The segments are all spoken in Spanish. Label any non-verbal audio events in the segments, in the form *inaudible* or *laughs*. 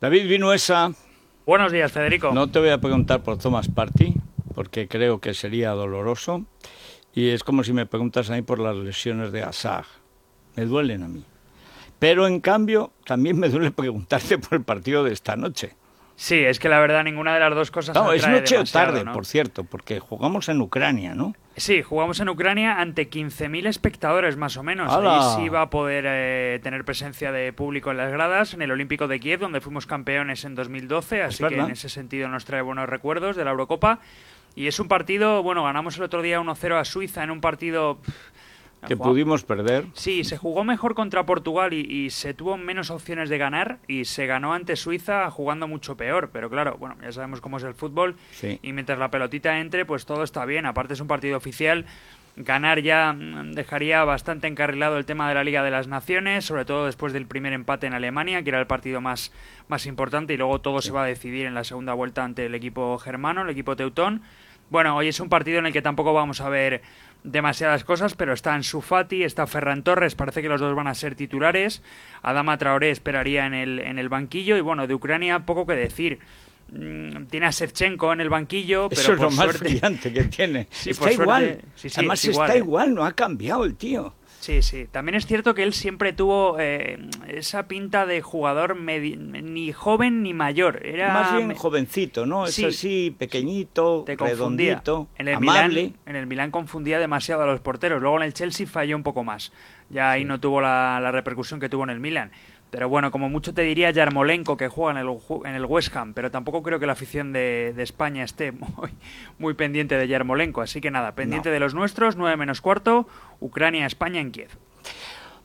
David Vinuesa. Buenos días, Federico. No te voy a preguntar por Thomas Party, porque creo que sería doloroso. Y es como si me preguntas a mí por las lesiones de Assad. Me duelen a mí. Pero en cambio, también me duele preguntarte por el partido de esta noche. Sí, es que la verdad ninguna de las dos cosas. No, es noche o tarde, por cierto, porque jugamos en Ucrania, ¿no? Sí, jugamos en Ucrania ante 15.000 espectadores más o menos. Ahí sí va a poder eh, tener presencia de público en las gradas, en el Olímpico de Kiev, donde fuimos campeones en 2012, así que en ese sentido nos trae buenos recuerdos de la Eurocopa. Y es un partido, bueno, ganamos el otro día 1-0 a Suiza en un partido que pudimos perder. Sí, se jugó mejor contra Portugal y, se tuvo menos opciones de ganar y se ganó ante Suiza jugando mucho peor. Pero claro, bueno, ya sabemos cómo es el fútbol y mientras la pelotita entre, pues todo está bien. Aparte es un partido oficial. Ganar ya mm, dejaría bastante encarrilado el tema de la Liga de las Naciones, sobre todo después del primer empate en Alemania, que era el partido más, más importante, y luego todo se va a decidir en la segunda vuelta ante el equipo germano, el equipo teutón. Bueno, hoy es un partido en el que tampoco vamos a ver demasiadas cosas, pero está en Sufati, está Ferran Torres, parece que los dos van a ser titulares. Adama Traoré esperaría en el, en el banquillo y bueno, de Ucrania poco que decir. Mm, tiene a Shevchenko en el banquillo, pero Eso es lo más brillante que tiene. *laughs* está igual. Además está igual, no ha cambiado el tío. Sí, sí. También es cierto que él siempre tuvo eh, esa pinta de jugador ni joven ni mayor. Era más bien jovencito, ¿no? Es así, pequeñito, redondito, en el amable. en el Milán confundía demasiado a los porteros. Luego en el Chelsea falló un poco más. Ya ahí no tuvo la, la repercusión que tuvo en el Milán. Pero bueno, como mucho te diría Yarmolenko, que juega en el, en el West Ham, pero tampoco creo que la afición de, España esté *laughs* muy, muy, pendiente de Yarmolenko. Así que nada, pendiente de los nuestros, 9 menos cuarto, Ucrania-España en Kiev.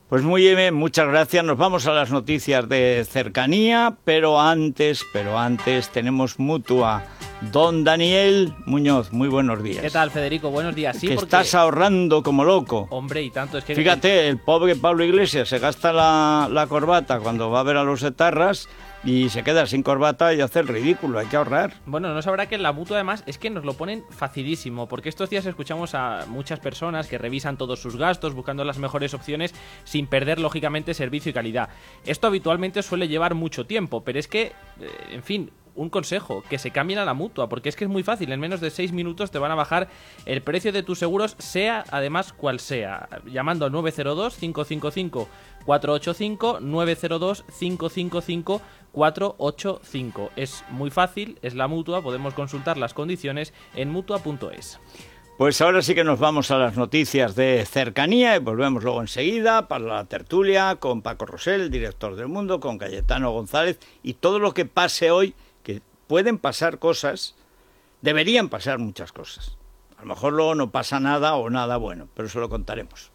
Pues muy bien, muchas gracias. Nos vamos a las noticias de cercanía, pero antes, pero antes tenemos mutua Don Daniel Muñoz, muy buenos días. ¿Qué tal, Federico? Buenos días. Sí, que estás ahorrando como loco. Hombre, y tanto es que... Fíjate, el pobre Pablo Iglesias se gasta la, la corbata cuando va a ver a los etarras y se queda sin corbata y hace el ridículo, hay que ahorrar. Bueno, no sabrá que en la mutua además es que nos lo ponen facilísimo, porque estos días escuchamos a muchas personas que revisan todos sus gastos buscando las mejores opciones sin perder lógicamente servicio y calidad. Esto habitualmente suele llevar mucho tiempo, pero es que, eh, en fin, un consejo, que se cambien a la mutua, porque es que es muy fácil, en menos de 6 minutos te van a bajar el precio de tus seguros, sea además cual sea, llamando al 902-555-485, 902-555-485. Es muy fácil, es la mutua, podemos consultar las condiciones en mutua.es. Pues ahora sí que nos vamos a las noticias de cercanía y volvemos luego enseguida para la tertulia con Paco Rosell, director del Mundo, con Cayetano González y todo lo que pase hoy pueden pasar cosas, deberían pasar muchas cosas. A lo mejor luego no pasa nada o nada bueno, pero eso lo contaremos.